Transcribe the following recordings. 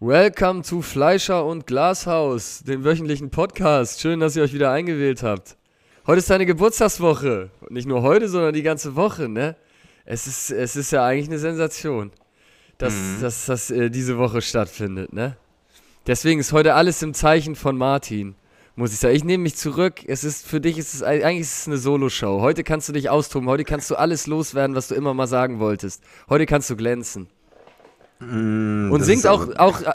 Welcome zu Fleischer und Glashaus, dem wöchentlichen Podcast. Schön, dass ihr euch wieder eingewählt habt. Heute ist deine Geburtstagswoche. Und nicht nur heute, sondern die ganze Woche, ne? Es ist, es ist ja eigentlich eine Sensation, dass, Mhm. dass das äh, diese Woche stattfindet, ne? Deswegen ist heute alles im Zeichen von Martin, muss ich sagen. Ich nehme mich zurück. Es ist für dich, ist es, eigentlich ist es eine Soloshow. Heute kannst du dich austoben. Heute kannst du alles loswerden, was du immer mal sagen wolltest. Heute kannst du glänzen. Mm, Und singt auch, auch äh,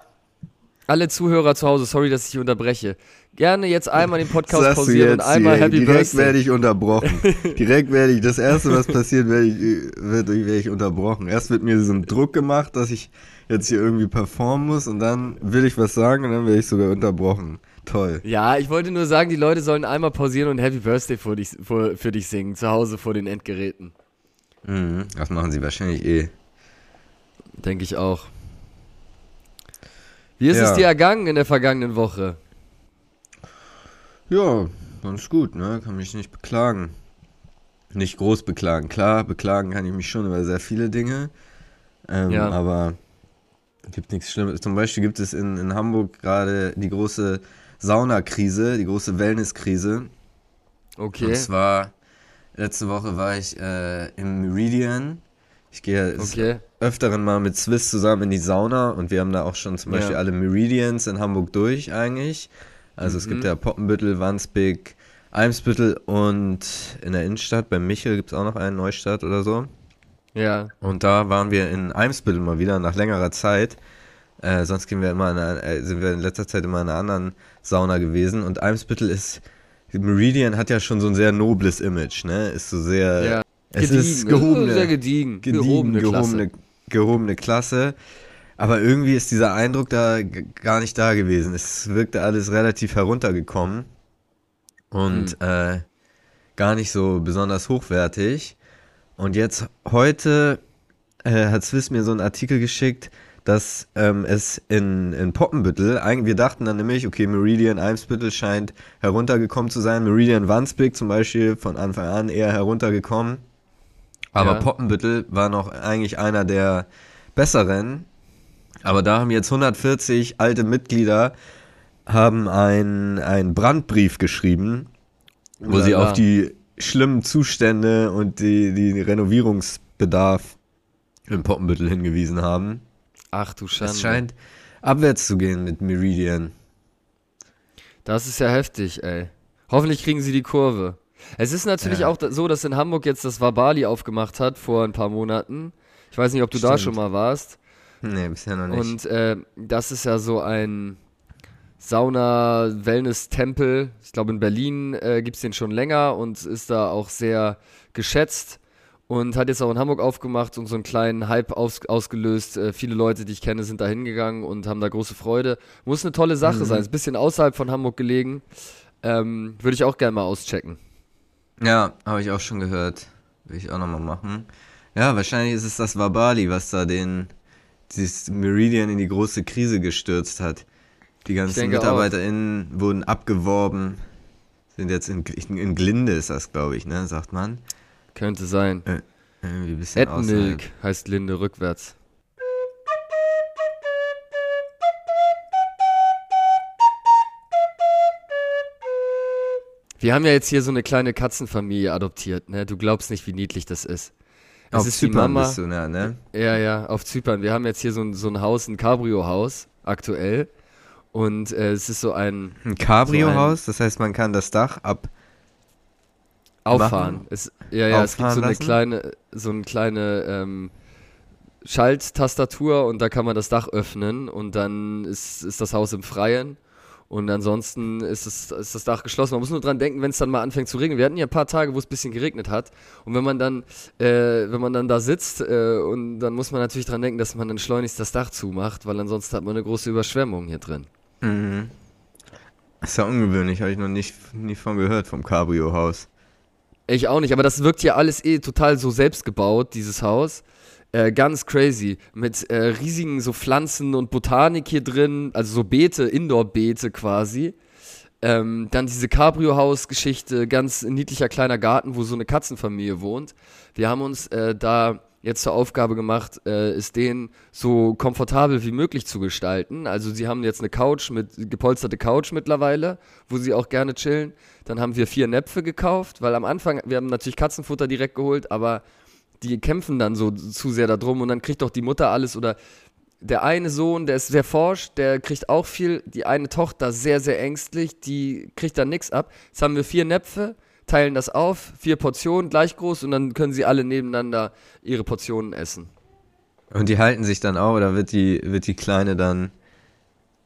alle Zuhörer zu Hause, sorry, dass ich unterbreche. Gerne jetzt einmal den Podcast Sagst pausieren und einmal hier, Happy direkt Birthday. werde ich unterbrochen. direkt werde ich, das erste, was passiert, werde ich, werde ich unterbrochen. Erst wird mir so ein Druck gemacht, dass ich jetzt hier irgendwie performen muss und dann will ich was sagen und dann werde ich sogar unterbrochen. Toll. Ja, ich wollte nur sagen, die Leute sollen einmal pausieren und Happy Birthday für dich, für, für dich singen, zu Hause vor den Endgeräten. Mhm, das machen sie wahrscheinlich eh. Denke ich auch. Wie ist Ja. es dir ergangen in der vergangenen Woche? Ja, ganz gut, ne? Kann mich nicht beklagen. Nicht groß beklagen. Klar, beklagen kann ich mich schon über sehr viele Dinge. Ähm, Ja. Aber gibt nichts Schlimmes. Zum Beispiel gibt es in, in Hamburg gerade die große Saunakrise, die große Wellnesskrise. Okay. Und zwar, letzte Woche war ich äh, im Meridian. Ich gehe Okay. öfteren mal mit Swiss zusammen in die Sauna und wir haben da auch schon zum Ja. Beispiel alle Meridians in Hamburg durch eigentlich. Also es gibt Mhm. ja Poppenbüttel, Wandsbek, Eimsbüttel und in der Innenstadt, bei Michel gibt es auch noch einen, Neustadt oder so. Ja. Und da waren wir in Eimsbüttel mal wieder nach längerer Zeit. Äh, sonst gehen wir immer in einer, äh, sind wir in letzter Zeit immer in einer anderen Sauna gewesen. Und Eimsbüttel ist, Meridian hat ja schon so ein sehr nobles Image, ne? Ist so sehr, ja. Es gediegen. ist gehobene, Sehr gediegen. gediegen, gehobene, gehobene, Klasse. gehobene Klasse. Aber irgendwie ist dieser Eindruck da gar nicht da gewesen. Es wirkte alles relativ heruntergekommen und Hm. äh, gar nicht so besonders hochwertig. Und jetzt heute äh, hat Swiss mir so einen Artikel geschickt, dass ähm, es in, in Poppenbüttel, wir dachten dann nämlich, okay, Meridian Eimsbüttel scheint heruntergekommen zu sein. Meridian Wandsbek zum Beispiel von Anfang an eher heruntergekommen. Aber Ja. Poppenbüttel war noch eigentlich einer der besseren. Aber da haben jetzt 140 alte Mitglieder haben einen, Brandbrief geschrieben, wo sie Ulala. auf die schlimmen Zustände und die, die Renovierungsbedarf im Poppenbüttel hingewiesen haben. Ach du Schande. Es scheint abwärts zu gehen mit Meridian. Das ist ja heftig, ey. Hoffentlich kriegen sie die Kurve. Es ist natürlich Ja. auch da- so, dass in Hamburg jetzt das Wabali aufgemacht hat vor ein paar Monaten. Ich weiß nicht, ob du da Stimmt. schon mal warst. Nee, bisher noch nicht. Und äh, das ist ja so ein Sauna-Wellness-Tempel. Ich glaube, in Berlin äh, gibt es den schon länger und ist da auch sehr geschätzt. Und hat jetzt auch in Hamburg aufgemacht und so einen kleinen Hype aus, ausgelöst. Äh, viele Leute, die ich kenne, sind da hingegangen und haben da große Freude. Muss eine tolle Sache Mhm. sein. Ist ein bisschen außerhalb von Hamburg gelegen. Ähm, Würde ich auch gerne mal auschecken. Ja, habe ich auch schon gehört. Will ich auch nochmal machen. Ja, wahrscheinlich ist es das Wabali, was da den, dieses Meridian in die große Krise gestürzt hat. Die ganzen denke auch. MitarbeiterInnen wurden abgeworben. Sind jetzt in, in, in Glinde ist das, glaube ich, ne, sagt man. Könnte sein. Irgendwie ein bisschen außerhalb. Edmilk heißt Linde rückwärts. Wir haben ja jetzt hier so eine kleine Katzenfamilie adoptiert, ne? Du glaubst nicht, wie niedlich das ist. Es Auf ist Zypern Mama. bist du, ne, ne? Ja, ja, auf Zypern. Wir haben jetzt hier so ein, so ein Haus, ein Cabrio-Haus, aktuell. Und äh, es ist so ein Ein Cabrio-Haus, das heißt, man kann das Dach ab. Auffahren. Es, ja, ja, es gibt Auffahren so eine lassen? kleine, so eine kleine ähm, Schalttastatur und da kann man das Dach öffnen und dann ist, ist das Haus im Freien. Und ansonsten ist, es, ist das Dach geschlossen. Man muss nur dran denken, wenn es dann mal anfängt zu regnen. Wir hatten ja ein paar Tage, wo es ein bisschen geregnet hat. Und wenn man dann, äh, wenn man dann da sitzt, äh, und dann muss man natürlich dran denken, dass man dann schleunigst das Dach zumacht, weil ansonsten hat man eine große Überschwemmung hier drin. Mhm. Ist ja ungewöhnlich, habe ich noch nicht nie von gehört, vom Cabrio-Haus. Ich auch nicht, aber das wirkt ja alles eh total so selbst gebaut, dieses Haus. Äh, ganz crazy. Mit äh, riesigen so Pflanzen und Botanik hier drin, also so Beete, Indoor-Beete quasi. Ähm, dann diese Cabrio-Haus-Geschichte, ganz niedlicher kleiner Garten, wo so eine Katzenfamilie wohnt. Wir haben uns äh, da jetzt zur Aufgabe gemacht, äh, es denen so komfortabel wie möglich zu gestalten. Also sie haben jetzt eine Couch mit gepolsterte Couch mittlerweile, wo sie auch gerne chillen. Dann haben wir vier Näpfe gekauft, weil am Anfang, wir haben natürlich Katzenfutter direkt geholt, aber die kämpfen dann so zu sehr darum und dann kriegt doch die Mutter alles oder der eine Sohn, der ist sehr forsch, der kriegt auch viel. Die eine Tochter sehr, sehr ängstlich, die kriegt dann nichts ab. Jetzt haben wir vier Näpfe, teilen das auf, vier Portionen gleich groß und dann können sie alle nebeneinander ihre Portionen essen. Und die halten sich dann auch oder wird die, wird die Kleine dann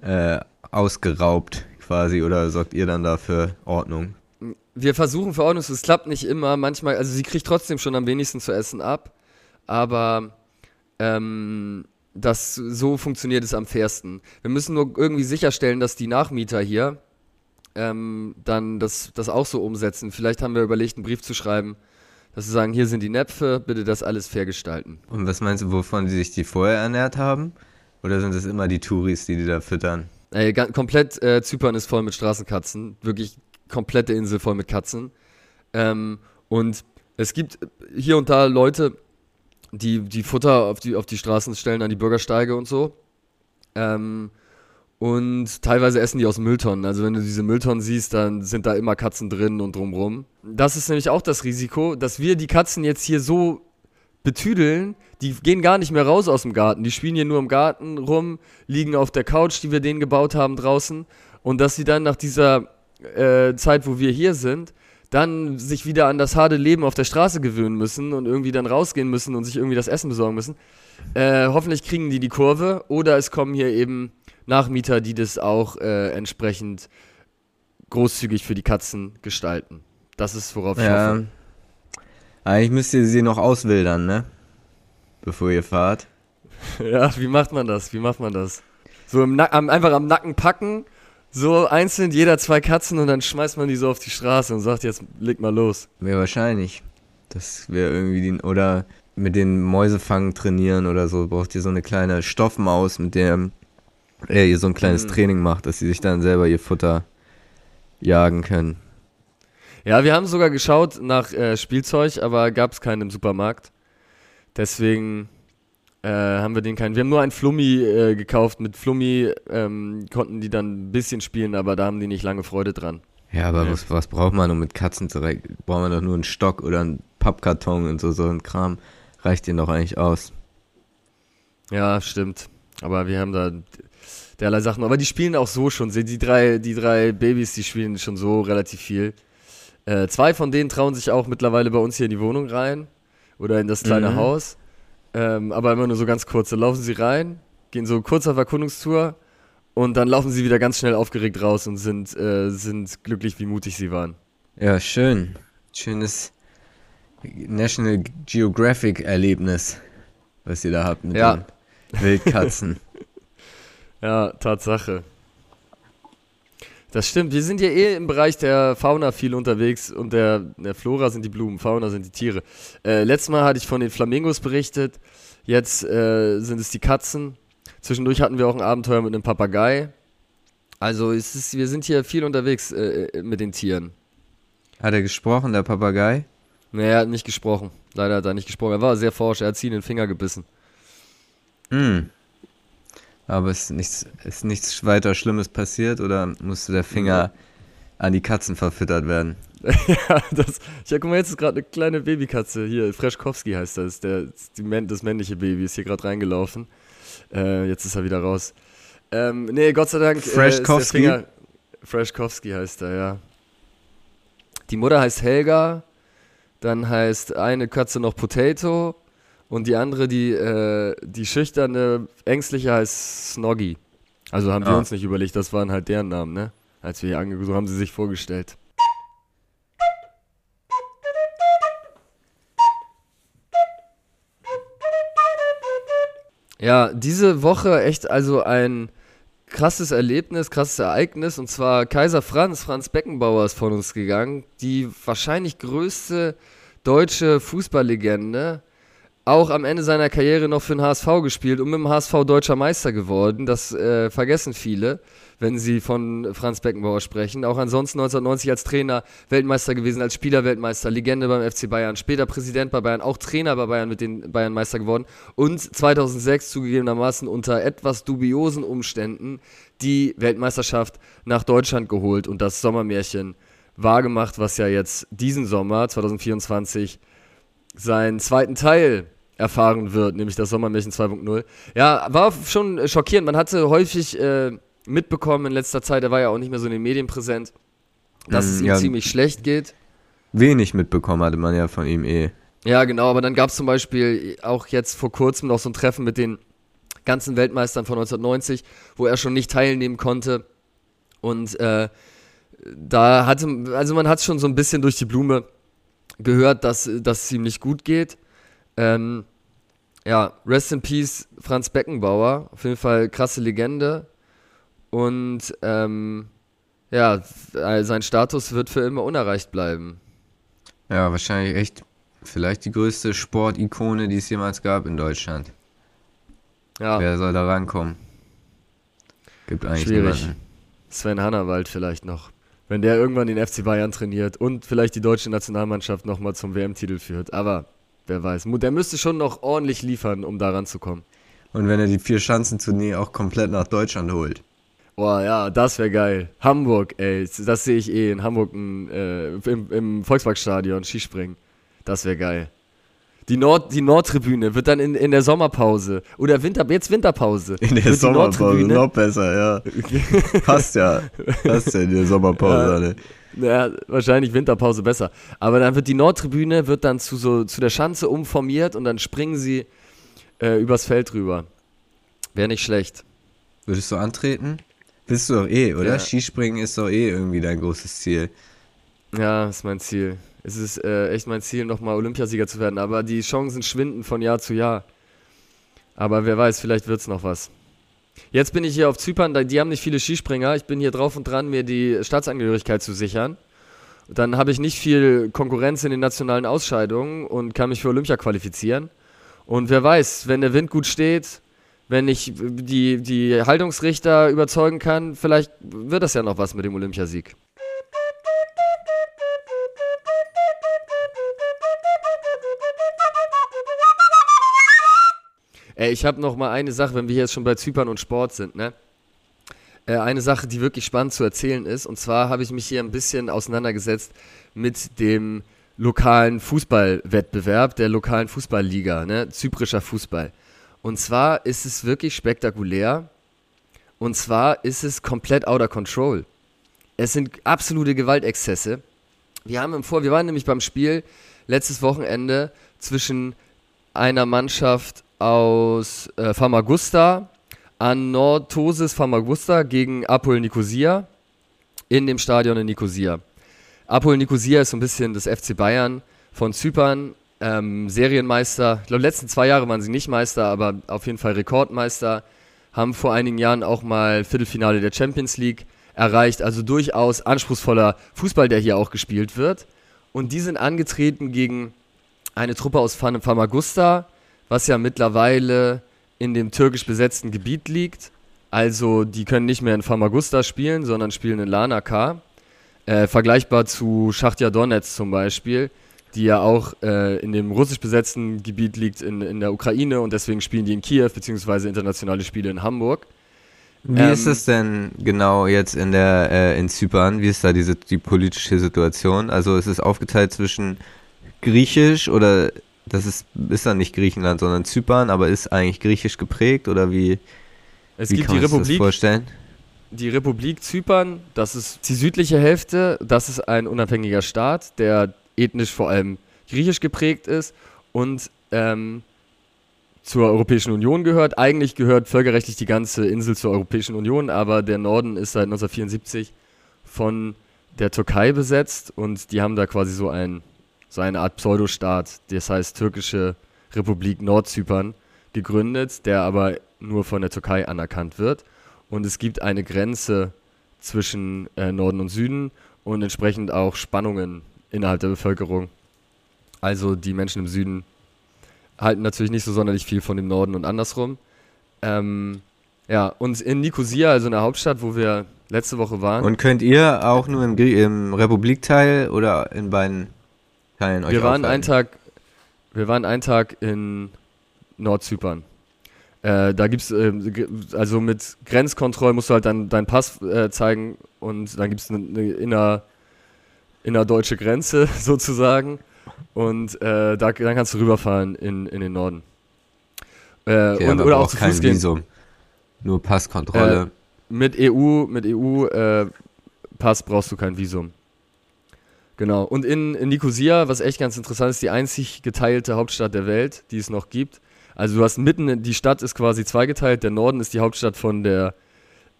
äh, ausgeraubt quasi oder sorgt ihr dann dafür Ordnung? Wir versuchen für Ordnung, es klappt nicht immer. Manchmal, also sie kriegt trotzdem schon am wenigsten zu essen ab, aber ähm, das, so funktioniert es am fairsten. Wir müssen nur irgendwie sicherstellen, dass die Nachmieter hier ähm, dann das, das auch so umsetzen. Vielleicht haben wir überlegt, einen Brief zu schreiben, dass sie sagen, hier sind die Näpfe, bitte das alles fair gestalten. Und was meinst du, wovon sie sich die vorher ernährt haben? Oder sind es immer die Touris, die die da füttern? Ey, komplett äh, Zypern ist voll mit Straßenkatzen. Wirklich komplette Insel voll mit Katzen. Ähm, und es gibt hier und da Leute, die, die Futter auf die, auf die Straßen stellen, an die Bürgersteige und so. Ähm, und teilweise essen die aus Mülltonnen. Also wenn du diese Mülltonnen siehst, dann sind da immer Katzen drin und drumrum. Das ist nämlich auch das Risiko, dass wir die Katzen jetzt hier so betüdeln, die gehen gar nicht mehr raus aus dem Garten. Die spielen hier nur im Garten rum, liegen auf der Couch, die wir denen gebaut haben draußen. Und dass sie dann nach dieser äh, Zeit, wo wir hier sind, dann sich wieder an das harte Leben auf der Straße gewöhnen müssen und irgendwie dann rausgehen müssen und sich irgendwie das Essen besorgen müssen. Äh, hoffentlich kriegen die die Kurve oder es kommen hier eben Nachmieter, die das auch äh, entsprechend großzügig für die Katzen gestalten. Das ist, worauf ich ja. hoffe. Eigentlich müsst ihr sie noch auswildern, ne? Bevor ihr fahrt. ja, wie macht man das? Wie macht man das? So im einfach am Nacken packen so einzeln jeder zwei Katzen und dann schmeißt man die so auf die Straße und sagt, jetzt leg mal los. Wäre wahrscheinlich. Das wäre irgendwie die, oder mit den Mäusefangen trainieren oder so, braucht ihr so eine kleine Stoffmaus, mit der er ihr so ein kleines mhm. Training macht, dass sie sich dann selber ihr Futter jagen können. Ja, wir haben sogar geschaut nach äh, Spielzeug, aber gab es keinen im Supermarkt. Deswegen äh, haben wir den keinen. Wir haben nur ein Flummi äh, gekauft. Mit Flummi ähm, konnten die dann ein bisschen spielen, aber da haben die nicht lange Freude dran. Ja, aber ja. Was, was braucht man, um mit Katzen zu Braucht man doch nur einen Stock oder einen Pappkarton und so, so ein Kram. Reicht denen doch eigentlich aus. Ja, stimmt. Aber wir haben da derlei Sachen. Aber die spielen auch so schon. Die drei, die drei Babys, die spielen schon so relativ viel. Äh, zwei von denen trauen sich auch mittlerweile bei uns hier in die Wohnung rein. Oder in das kleine mhm. Haus. Ähm, aber immer nur so ganz kurz. Dann laufen sie rein, gehen so kurz auf Erkundungstour und dann laufen sie wieder ganz schnell aufgeregt raus und sind, äh, sind glücklich, wie mutig sie waren. Ja, schön. Schönes National Geographic Erlebnis, was ihr da habt mit ja. den Wildkatzen. ja, Tatsache. Das stimmt. Wir sind ja eh im Bereich der Fauna viel unterwegs und der, der Flora sind die Blumen, Fauna sind die Tiere. Äh, letztes Mal hatte ich von den Flamingos berichtet. Jetzt äh, sind es die Katzen. Zwischendurch hatten wir auch ein Abenteuer mit einem Papagei. Also es ist, wir sind hier viel unterwegs äh, mit den Tieren. Hat er gesprochen, der Papagei? Nee, er hat nicht gesprochen. Leider hat er nicht gesprochen. Er war sehr forsch, er hat sie in den Finger gebissen. Hm. Aber ist nichts, ist nichts weiter Schlimmes passiert oder musste der Finger an die Katzen verfüttert werden? ja, das, ja, guck mal, jetzt ist gerade eine kleine Babykatze hier, Freschkowski heißt das, der, das männliche Baby ist hier gerade reingelaufen. Äh, jetzt ist er wieder raus. Ähm, nee, Gott sei Dank. Freschkowski? Äh, Freschkowski heißt er, ja. Die Mutter heißt Helga, dann heißt eine Katze noch Potato und die andere, die, äh, die schüchterne, ängstliche heißt Snoggy. Also haben ah. wir uns nicht überlegt, das waren halt deren Namen, ne? Als wir hier angeguckt so haben sie sich vorgestellt. Ja, diese Woche echt also ein krasses Erlebnis, krasses Ereignis. Und zwar Kaiser Franz, Franz Beckenbauer ist von uns gegangen. Die wahrscheinlich größte deutsche Fußballlegende auch am Ende seiner Karriere noch für den HSV gespielt und mit dem HSV deutscher Meister geworden. Das äh, vergessen viele, wenn sie von Franz Beckenbauer sprechen. Auch ansonsten 1990 als Trainer Weltmeister gewesen, als Spieler Weltmeister, Legende beim FC Bayern, später Präsident bei Bayern, auch Trainer bei Bayern mit den Bayern Meister geworden und 2006 zugegebenermaßen unter etwas dubiosen Umständen die Weltmeisterschaft nach Deutschland geholt und das Sommermärchen wahrgemacht, was ja jetzt diesen Sommer 2024 seinen zweiten Teil erfahren wird, nämlich das Sommermärchen 2.0. Ja, war schon schockierend. Man hatte häufig äh, mitbekommen in letzter Zeit, er war ja auch nicht mehr so in den Medien präsent, dass mm, es ihm ja, ziemlich schlecht geht. Wenig mitbekommen hatte man ja von ihm eh. Ja, genau, aber dann gab es zum Beispiel auch jetzt vor kurzem noch so ein Treffen mit den ganzen Weltmeistern von 1990, wo er schon nicht teilnehmen konnte. Und äh, da hatte, also man hat schon so ein bisschen durch die Blume gehört, dass, dass es ihm nicht gut geht. Ähm, ja, Rest in Peace Franz Beckenbauer, auf jeden Fall krasse Legende. Und ähm, ja, sein Status wird für immer unerreicht bleiben. Ja, wahrscheinlich echt vielleicht die größte Sportikone, die es jemals gab in Deutschland. Ja. Wer soll da rankommen? Gibt eigentlich Schwierig. niemanden. Sven Hannawald vielleicht noch. Wenn der irgendwann den FC Bayern trainiert und vielleicht die deutsche Nationalmannschaft nochmal zum WM-Titel führt. Aber Wer weiß. Der müsste schon noch ordentlich liefern, um da ranzukommen. Und wenn er die vier Schanzentournee auch komplett nach Deutschland holt. Boah, ja, das wäre geil. Hamburg, ey, das sehe ich eh in Hamburg äh, im, im Volksparkstadion, Skispringen. Das wäre geil. Die, Nord, die Nordtribüne wird dann in, in der Sommerpause oder Winter, jetzt Winterpause. In der Sommerpause, noch besser, ja. Passt ja. Passt ja in der Sommerpause, ja. Ja, wahrscheinlich Winterpause besser. Aber dann wird die Nordtribüne wird dann zu, so, zu der Schanze umformiert und dann springen sie äh, übers Feld rüber. Wäre nicht schlecht. Würdest du antreten? Bist du doch eh, oder? Ja. Skispringen ist doch eh irgendwie dein großes Ziel. Ja, ist mein Ziel. Es ist äh, echt mein Ziel, nochmal Olympiasieger zu werden. Aber die Chancen schwinden von Jahr zu Jahr. Aber wer weiß, vielleicht wird es noch was. Jetzt bin ich hier auf Zypern, die haben nicht viele Skispringer. Ich bin hier drauf und dran, mir die Staatsangehörigkeit zu sichern. Dann habe ich nicht viel Konkurrenz in den nationalen Ausscheidungen und kann mich für Olympia qualifizieren. Und wer weiß, wenn der Wind gut steht, wenn ich die, die Haltungsrichter überzeugen kann, vielleicht wird das ja noch was mit dem Olympiasieg. Ey, ich habe noch mal eine Sache, wenn wir jetzt schon bei Zypern und Sport sind, ne? Äh, eine Sache, die wirklich spannend zu erzählen ist. Und zwar habe ich mich hier ein bisschen auseinandergesetzt mit dem lokalen Fußballwettbewerb, der lokalen Fußballliga, ne? Zyprischer Fußball. Und zwar ist es wirklich spektakulär. Und zwar ist es komplett out of control. Es sind absolute Gewaltexzesse. Wir haben im Vor, wir waren nämlich beim Spiel letztes Wochenende zwischen einer Mannschaft aus äh, Famagusta an Nortosis Famagusta gegen Apol Nicosia in dem Stadion in Nicosia. Apol Nicosia ist so ein bisschen das FC Bayern von Zypern, ähm, Serienmeister. Ich glaube, letzten zwei Jahre waren sie nicht Meister, aber auf jeden Fall Rekordmeister. Haben vor einigen Jahren auch mal Viertelfinale der Champions League erreicht. Also durchaus anspruchsvoller Fußball, der hier auch gespielt wird. Und die sind angetreten gegen eine Truppe aus Famagusta, was ja mittlerweile in dem türkisch besetzten Gebiet liegt. Also die können nicht mehr in Famagusta spielen, sondern spielen in Larnaca. Äh, vergleichbar zu Schachtja Donetsk zum Beispiel, die ja auch äh, in dem russisch besetzten Gebiet liegt in, in der Ukraine und deswegen spielen die in Kiew, beziehungsweise internationale Spiele in Hamburg. Wie ähm, ist es denn genau jetzt in der äh, in Zypern? Wie ist da diese die politische Situation? Also ist es aufgeteilt zwischen Griechisch oder das ist, ist dann nicht Griechenland, sondern Zypern, aber ist eigentlich griechisch geprägt oder wie, es wie gibt kann die Republik, das vorstellen? Die Republik Zypern, das ist die südliche Hälfte, das ist ein unabhängiger Staat, der ethnisch vor allem griechisch geprägt ist und ähm, zur Europäischen Union gehört. Eigentlich gehört völkerrechtlich die ganze Insel zur Europäischen Union, aber der Norden ist seit 1974 von der Türkei besetzt und die haben da quasi so ein so eine Art Pseudostaat, das heißt Türkische Republik Nordzypern, gegründet, der aber nur von der Türkei anerkannt wird. Und es gibt eine Grenze zwischen äh, Norden und Süden und entsprechend auch Spannungen innerhalb der Bevölkerung. Also die Menschen im Süden halten natürlich nicht so sonderlich viel von dem Norden und andersrum. Ähm, ja, und in Nicosia, also in der Hauptstadt, wo wir letzte Woche waren. Und könnt ihr auch nur im, im Republikteil oder in beiden Teilen euch Wir waren einen Tag, wir waren einen Tag in Nordzypern. Äh, da gibt es, äh, also mit Grenzkontrolle musst du halt dann deinen Pass äh, zeigen und dann gibt es eine, eine inner, innerdeutsche Grenze sozusagen und äh, da, dann kannst du rüberfahren in, in den Norden. Äh, okay, und, oder auch zu Fuß gehen. Visum. Nur Passkontrolle. Äh, mit EU, mit EU-Pass brauchst du kein Visum. Genau. Und in, in Nicosia, was echt ganz interessant ist, die einzig geteilte Hauptstadt der Welt, die es noch gibt. Also du hast mitten, die Stadt ist quasi zweigeteilt. Der Norden ist die Hauptstadt von der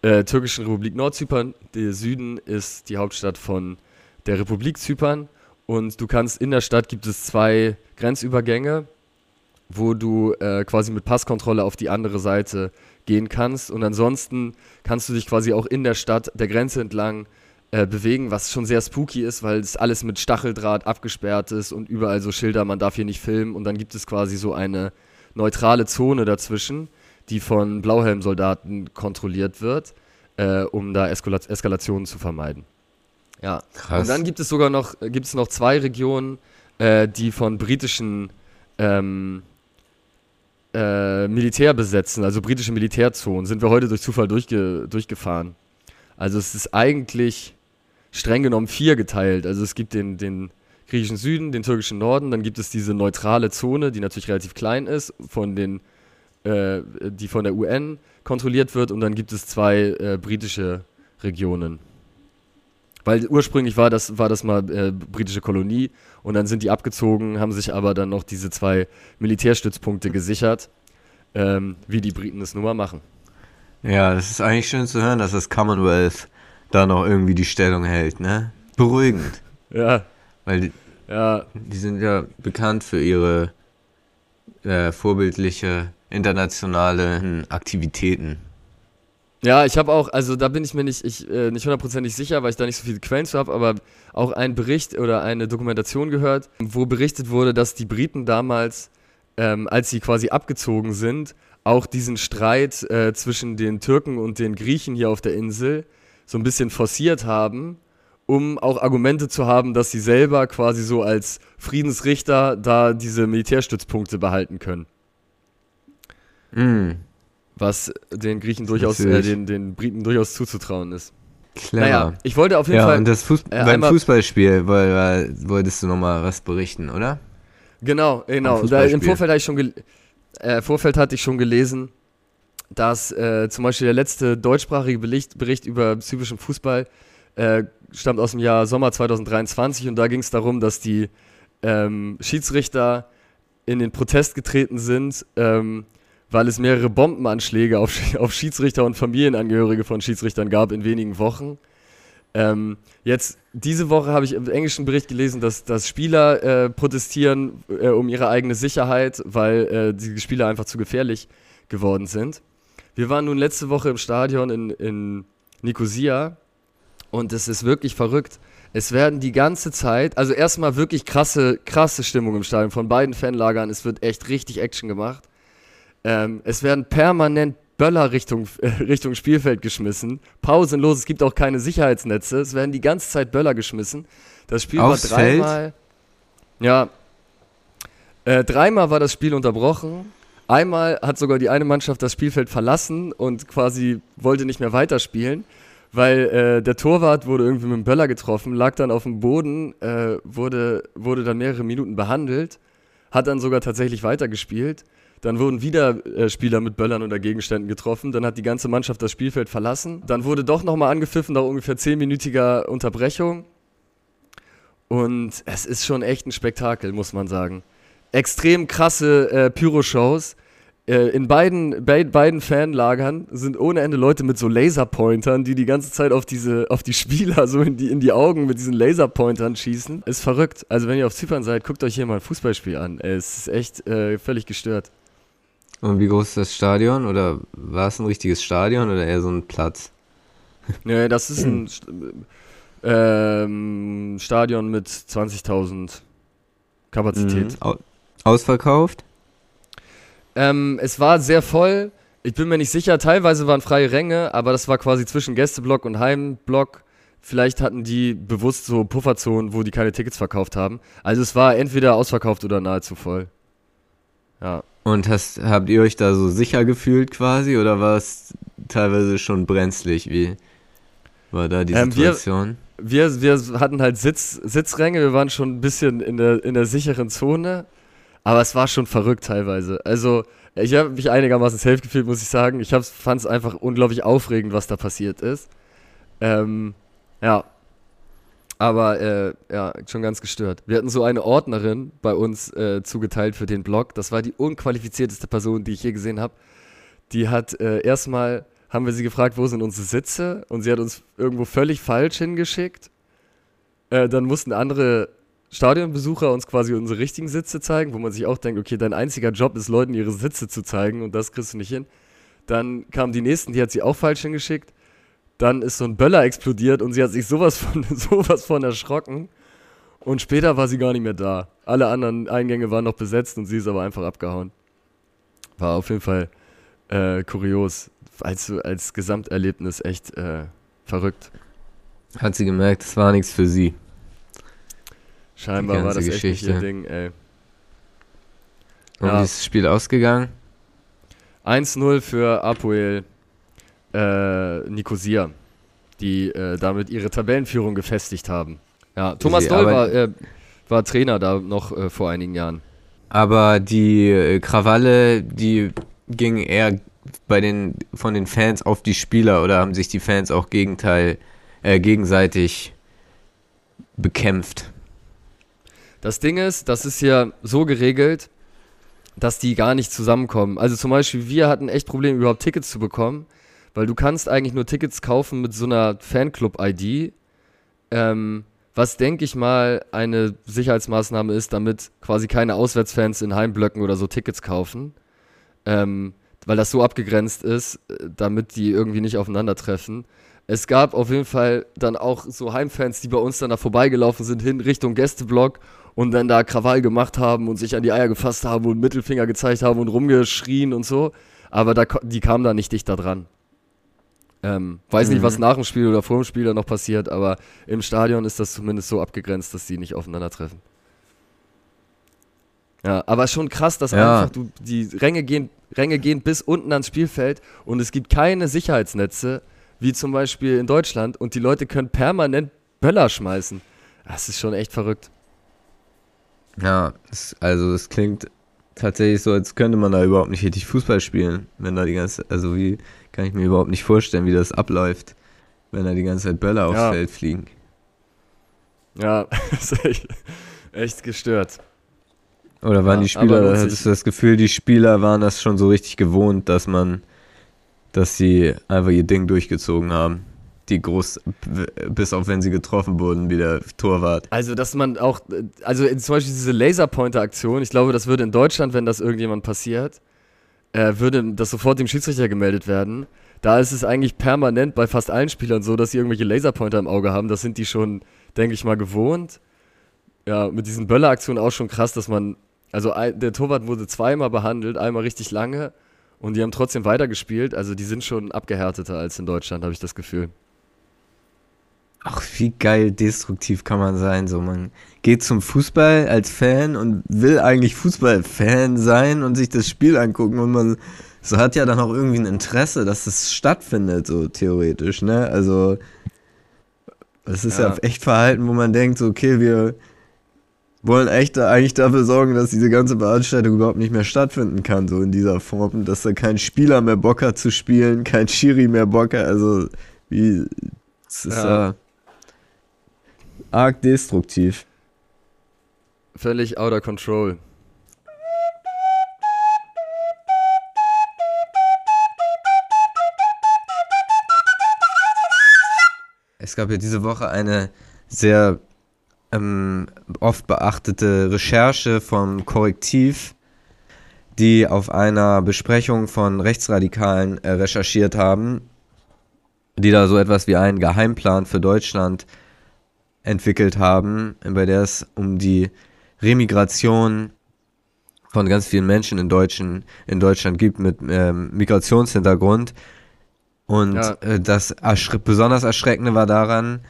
äh, türkischen Republik Nordzypern. Der Süden ist die Hauptstadt von der Republik Zypern. Und du kannst in der Stadt gibt es zwei Grenzübergänge, wo du äh, quasi mit Passkontrolle auf die andere Seite gehen kannst. Und ansonsten kannst du dich quasi auch in der Stadt der Grenze entlang äh, bewegen, was schon sehr spooky ist, weil es alles mit Stacheldraht abgesperrt ist und überall so Schilder, man darf hier nicht filmen. Und dann gibt es quasi so eine neutrale Zone dazwischen, die von Blauhelmsoldaten kontrolliert wird, äh, um da Eskala Eskalationen zu vermeiden. Ja. Krass. Und dann gibt es sogar noch, gibt es noch zwei Regionen, äh, die von britischen ähm, äh, Militär besetzen, also britische Militärzonen, sind wir heute durch Zufall durchge durchgefahren. Also es ist eigentlich streng genommen vier geteilt. Also es gibt den, den griechischen Süden, den türkischen Norden, dann gibt es diese neutrale Zone, die natürlich relativ klein ist, von den, äh, die von der UN kontrolliert wird, und dann gibt es zwei äh, britische Regionen. Weil ursprünglich war das, war das mal äh, britische Kolonie und dann sind die abgezogen, haben sich aber dann noch diese zwei Militärstützpunkte gesichert, ähm, wie die Briten es nun mal machen. Ja, das ist eigentlich schön zu hören, dass das Commonwealth da noch irgendwie die Stellung hält, ne? Beruhigend. ja. Weil die, ja. die sind ja bekannt für ihre äh, vorbildliche internationale Aktivitäten. Ja, ich habe auch, also da bin ich mir nicht, ich, äh, nicht hundertprozentig sicher, weil ich da nicht so viele Quellen zu habe, aber auch einen Bericht oder eine Dokumentation gehört, wo berichtet wurde, dass die Briten damals, ähm, als sie quasi abgezogen sind, auch diesen Streit äh, zwischen den Türken und den Griechen hier auf der Insel so ein bisschen forciert haben, um auch Argumente zu haben, dass sie selber quasi so als Friedensrichter da diese Militärstützpunkte behalten können. Mhm was den Griechen durchaus, äh, den, den Briten durchaus zuzutrauen ist. Clever. Naja, ich wollte auf jeden ja, Fall. Und das Fuß äh, beim Fußballspiel wolltest du nochmal was berichten, oder? Genau, genau. Da, Im Vorfeld, hatte ich schon äh, Vorfeld hatte ich schon gelesen, dass äh, zum Beispiel der letzte deutschsprachige Bericht, Bericht über zyprischen Fußball äh, stammt aus dem Jahr Sommer 2023 und da ging es darum, dass die ähm, Schiedsrichter in den Protest getreten sind, ähm, weil es mehrere Bombenanschläge auf, auf Schiedsrichter und Familienangehörige von Schiedsrichtern gab in wenigen Wochen. Ähm, jetzt, diese Woche habe ich im englischen Bericht gelesen, dass, dass Spieler äh, protestieren äh, um ihre eigene Sicherheit, weil äh, die Spieler einfach zu gefährlich geworden sind. Wir waren nun letzte Woche im Stadion in, in Nicosia und es ist wirklich verrückt. Es werden die ganze Zeit, also erstmal wirklich krasse, krasse Stimmung im Stadion von beiden Fanlagern. Es wird echt richtig Action gemacht. Ähm, es werden permanent Böller Richtung, äh, Richtung Spielfeld geschmissen. Pausenlos, es gibt auch keine Sicherheitsnetze. Es werden die ganze Zeit Böller geschmissen. Das Spiel Aufs war dreimal. Feld? Ja. Äh, dreimal war das Spiel unterbrochen. Einmal hat sogar die eine Mannschaft das Spielfeld verlassen und quasi wollte nicht mehr weiterspielen, weil äh, der Torwart wurde irgendwie mit dem Böller getroffen, lag dann auf dem Boden, äh, wurde, wurde dann mehrere Minuten behandelt, hat dann sogar tatsächlich weitergespielt. Dann wurden wieder äh, Spieler mit Böllern oder Gegenständen getroffen. Dann hat die ganze Mannschaft das Spielfeld verlassen. Dann wurde doch nochmal angepfiffen nach ungefähr 10-minütiger Unterbrechung. Und es ist schon echt ein Spektakel, muss man sagen. Extrem krasse äh, Pyro-Shows. Äh, in beiden, be beiden Fanlagern sind ohne Ende Leute mit so Laserpointern, die die ganze Zeit auf, diese, auf die Spieler so in die, in die Augen mit diesen Laserpointern schießen. Ist verrückt. Also wenn ihr auf Zypern seid, guckt euch hier mal ein Fußballspiel an. Es ist echt äh, völlig gestört. Und wie groß ist das Stadion? Oder war es ein richtiges Stadion oder eher so ein Platz? Nee, das ist ein ähm, Stadion mit 20.000 Kapazität. Mhm. Ausverkauft? Ähm, es war sehr voll. Ich bin mir nicht sicher, teilweise waren freie Ränge, aber das war quasi zwischen Gästeblock und Heimblock. Vielleicht hatten die bewusst so Pufferzonen, wo die keine Tickets verkauft haben. Also es war entweder ausverkauft oder nahezu voll. Ja. Und hast, habt ihr euch da so sicher gefühlt quasi oder war es teilweise schon brenzlig? Wie war da die Ähm, wir- Situation? Wir, wir hatten halt Sitz, Sitzränge, wir waren schon ein bisschen in der, in der sicheren Zone, aber es war schon verrückt teilweise. Also, ich habe mich einigermaßen safe gefühlt, muss ich sagen. Ich fand es einfach unglaublich aufregend, was da passiert ist. Ähm, ja. Aber, äh, ja, schon ganz gestört. Wir hatten so eine Ordnerin bei uns äh, zugeteilt für den Blog. Das war die unqualifizierteste Person, die ich je gesehen habe. Die hat äh, erstmal haben wir sie gefragt, wo sind unsere Sitze? Und sie hat uns irgendwo völlig falsch hingeschickt. Äh, dann mussten andere Stadionbesucher uns quasi unsere richtigen Sitze zeigen, wo man sich auch denkt, okay, dein einziger Job ist, Leuten ihre Sitze zu zeigen und das kriegst du nicht hin. Dann kamen die nächsten, die hat sie auch falsch hingeschickt. Dann ist so ein Böller explodiert und sie hat sich sowas von, sowas von erschrocken. Und später war sie gar nicht mehr da. Alle anderen Eingänge waren noch besetzt und sie ist aber einfach abgehauen. War auf jeden Fall äh, kurios. Als, als Gesamterlebnis echt äh, verrückt. Hat sie gemerkt, es war nichts für sie. Scheinbar war das echt nicht ihr Geschichte. Ding, ey. Und Ja. wie ist das Spiel ausgegangen? 1-0 für Apoel äh, Nicosia, die äh, damit ihre Tabellenführung gefestigt haben. Ja, Thomas Sie Doll war, äh, war Trainer da noch äh, vor einigen Jahren. Aber die äh, Krawalle, die gingen eher bei den, von den Fans auf die Spieler oder haben sich die Fans auch Gegenteil, äh, gegenseitig bekämpft? Das Ding ist, das ist ja so geregelt, dass die gar nicht zusammenkommen. Also zum Beispiel, wir hatten echt Probleme, überhaupt Tickets zu bekommen, weil du kannst eigentlich nur Tickets kaufen mit so einer Fanclub-ID, ähm, was, denke ich mal, eine Sicherheitsmaßnahme ist, damit quasi keine Auswärtsfans in Heimblöcken oder so Tickets kaufen, ähm, weil das so abgegrenzt ist, äh, damit die irgendwie nicht aufeinandertreffen. Es gab auf jeden Fall dann auch so Heimfans, die bei uns dann da vorbeigelaufen sind, hin Richtung Gästeblock und dann da Krawall gemacht haben und sich an die Eier gefasst haben und Mittelfinger gezeigt haben und rumgeschrien und so. Aber da, die kamen da nicht dichter dran. Ähm, weiß nicht, Mhm. was nach dem Spiel oder vor dem Spiel da noch passiert, aber im Stadion ist das zumindest so abgegrenzt, dass die nicht aufeinandertreffen. Ja, aber schon krass, dass Ja. einfach du, die Ränge gehen, Ränge gehen bis unten ans Spielfeld und es gibt keine Sicherheitsnetze, wie zum Beispiel in Deutschland, und die Leute können permanent Böller schmeißen. Das ist schon echt verrückt. Ja, es, also es klingt tatsächlich so, als könnte man da überhaupt nicht richtig Fußball spielen, wenn da die ganze, also wie kann ich mir überhaupt nicht vorstellen, wie das abläuft, wenn da die ganze Zeit Böller aufs Ja. Feld fliegen. Ja, ist echt, echt gestört. Oder waren Ja, die Spieler, hattest du das Gefühl, die Spieler waren das schon so richtig gewohnt, dass man, dass sie einfach ihr Ding durchgezogen haben. Die groß, bis auf wenn sie getroffen wurden, wie der Torwart. Also, dass man auch, also zum Beispiel diese Laserpointer-Aktion, ich glaube, das würde in Deutschland, wenn das irgendjemand passiert, äh, würde das sofort dem Schiedsrichter gemeldet werden. Da ist es eigentlich permanent bei fast allen Spielern so, dass sie irgendwelche Laserpointer im Auge haben. Das sind die schon, denke ich mal, gewohnt. Ja, mit diesen Böller-Aktionen auch schon krass, dass man, also der Torwart wurde zweimal behandelt, einmal richtig lange und die haben trotzdem weitergespielt. Also die sind schon abgehärteter als in Deutschland, habe ich das Gefühl. Ach, wie geil destruktiv kann man sein. So, man geht zum Fußball als Fan und will eigentlich Fußballfan sein und sich das Spiel angucken und man so hat ja dann auch irgendwie ein Interesse, dass es stattfindet, so theoretisch, ne? Also, es ist ja. Ja. echt Verhalten, wo man denkt, so, okay, wir wollen echt da eigentlich dafür sorgen, dass diese ganze Veranstaltung überhaupt nicht mehr stattfinden kann, so in dieser Form, dass da kein Spieler mehr Bock hat zu spielen, kein Schiri mehr Bock hat, also, wie, es ist Ja. ja arg destruktiv. Völlig outer control. Es gab ja diese Woche eine sehr ähm, oft beachtete Recherche vom Korrektiv, die auf einer Besprechung von Rechtsradikalen äh, recherchiert haben, die da so etwas wie einen Geheimplan für Deutschland entwickelt haben, bei der es um die Remigration von ganz vielen Menschen in, Deutschen, in Deutschland gibt mit ähm, Migrationshintergrund. Und ja. äh, das erschre besonders Erschreckende war daran,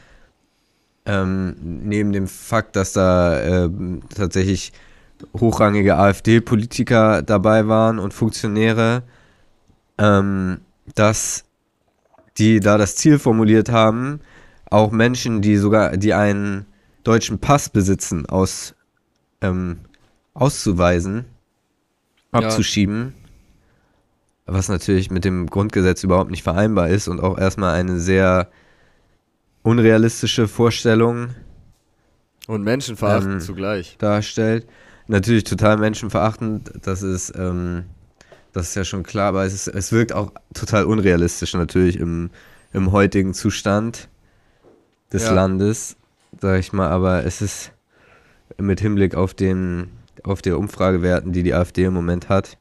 ähm, neben dem Fakt, dass da äh, tatsächlich hochrangige AfD-Politiker dabei waren und Funktionäre, ähm, dass die da das Ziel formuliert haben, auch Menschen, die sogar, die einen deutschen Pass besitzen, aus, ähm, auszuweisen, abzuschieben, ja. was natürlich mit dem Grundgesetz überhaupt nicht vereinbar ist und auch erstmal eine sehr unrealistische Vorstellung und menschenverachtend ähm, zugleich darstellt. Natürlich total menschenverachtend, das ist, ähm, das ist ja schon klar, aber es, ist, es wirkt auch total unrealistisch natürlich im, im heutigen Zustand des ja. Landes, sag ich mal, aber es ist mit Hinblick auf den, auf die Umfragewerten, die die AfD im Moment hat,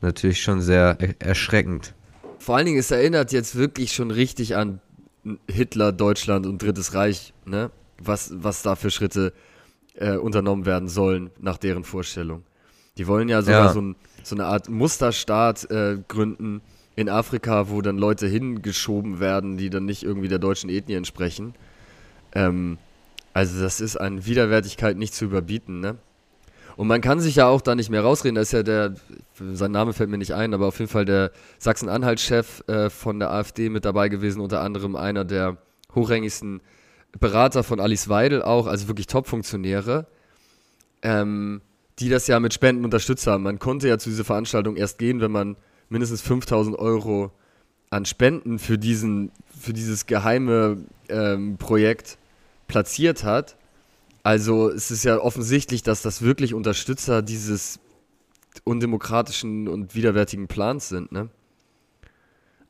natürlich schon sehr er erschreckend. Vor allen Dingen, es erinnert jetzt wirklich schon richtig an Hitler, Deutschland und Drittes Reich, ne? Was, was da für Schritte äh, unternommen werden sollen, nach deren Vorstellung. Die wollen ja sogar ja. So, ein, so, eine Art Musterstaat äh, gründen in Afrika, wo dann Leute hingeschoben werden, die dann nicht irgendwie der deutschen Ethnie entsprechen. Ähm, also das ist an Widerwärtigkeit nicht zu überbieten, ne? Und man kann sich ja auch da nicht mehr rausreden. Da ist ja der, sein Name fällt mir nicht ein, aber auf jeden Fall der Sachsen-Anhalt-Chef äh, von der AfD mit dabei gewesen, unter anderem einer der hochrangigsten Berater von Alice Weidel auch, also wirklich Top-Funktionäre, ähm, die das ja mit Spenden unterstützt haben. Man konnte ja zu dieser Veranstaltung erst gehen, wenn man mindestens 5000 Euro an Spenden für, diesen, für dieses geheime ähm, Projekt platziert hat. Also es ist ja offensichtlich, dass das wirklich Unterstützer dieses undemokratischen und widerwärtigen Plans sind, ne?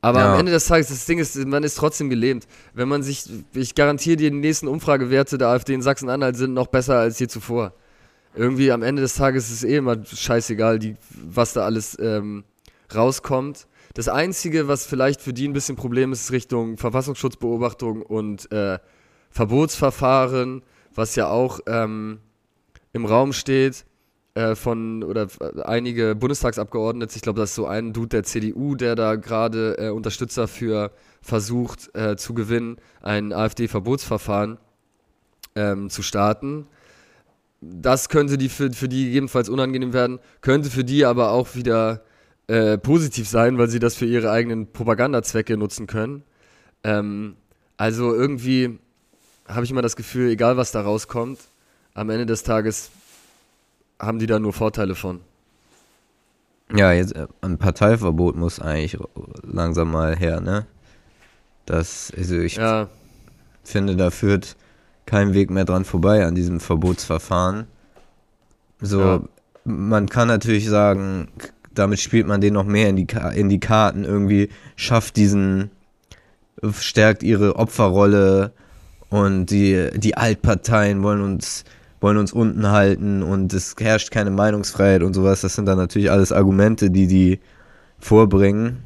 Aber ja. am Ende des Tages, das Ding ist, man ist trotzdem gelähmt. Wenn man sich, ich garantiere dir, die nächsten Umfragewerte der AfD in Sachsen-Anhalt sind noch besser als je zuvor. Irgendwie am Ende des Tages ist es eh immer scheißegal, die, was da alles ähm, rauskommt. Das Einzige, was vielleicht für die ein bisschen Problem ist, ist Richtung Verfassungsschutzbeobachtung und äh, Verbotsverfahren was ja auch ähm, im Raum steht äh, von oder äh, einige Bundestagsabgeordnete. Ich glaube, das ist so ein Dude der CDU, der da gerade äh, Unterstützer für versucht äh, zu gewinnen, ein AfD-Verbotsverfahren ähm, zu starten. Das könnte die für, für die gegebenenfalls unangenehm werden, könnte für die aber auch wieder äh, positiv sein, weil sie das für ihre eigenen Propagandazwecke nutzen können. Ähm, also irgendwie habe ich immer das Gefühl, egal was da rauskommt, am Ende des Tages haben die da nur Vorteile von. Ja, jetzt äh, ein Parteiverbot muss eigentlich langsam mal her, ne? Das, also ich ja. finde, da führt kein Weg mehr dran vorbei an diesem Verbotsverfahren. So, ja. man kann natürlich sagen, damit spielt man den noch mehr in die, in die Karten, irgendwie schafft diesen, stärkt ihre Opferrolle, und die, die Altparteien wollen uns, wollen uns unten halten und es herrscht keine Meinungsfreiheit und sowas. Das sind dann natürlich alles Argumente, die die vorbringen.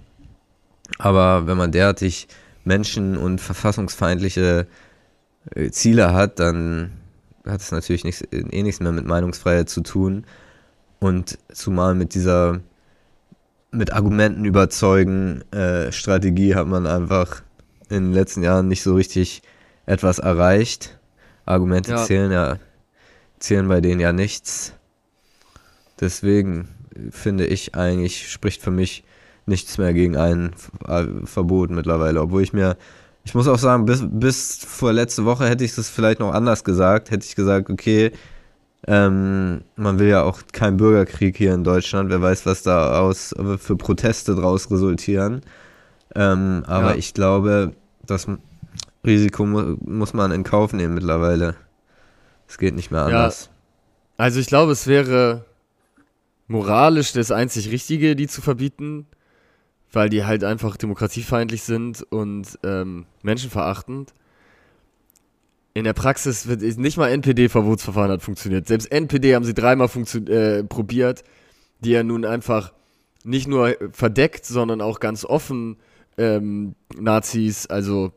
Aber wenn man derartig menschen- und verfassungsfeindliche äh, Ziele hat, dann hat es natürlich nichts, eh nichts mehr mit Meinungsfreiheit zu tun. Und zumal mit dieser mit Argumenten überzeugen äh, Strategie hat man einfach in den letzten Jahren nicht so richtig etwas erreicht. Argumente ja. zählen ja zählen bei denen ja nichts. Deswegen finde ich eigentlich spricht für mich nichts mehr gegen ein Verbot mittlerweile, obwohl ich mir ich muss auch sagen, bis, bis vor letzte Woche hätte ich das vielleicht noch anders gesagt. Hätte ich gesagt, okay, ähm, man will ja auch keinen Bürgerkrieg hier in Deutschland. Wer weiß, was da aus für Proteste draus resultieren. Ähm, aber ja. ich glaube, dass Risiko mu muss man in Kauf nehmen mittlerweile. Es geht nicht mehr anders. Ja, also ich glaube, es wäre moralisch das einzig Richtige, die zu verbieten, weil die halt einfach demokratiefeindlich sind und ähm, menschenverachtend. In der Praxis wird nicht mal NPD-Verbotsverfahren hat funktioniert. Selbst NPD haben sie dreimal äh, probiert, die ja nun einfach nicht nur verdeckt, sondern auch ganz offen ähm, Nazis, also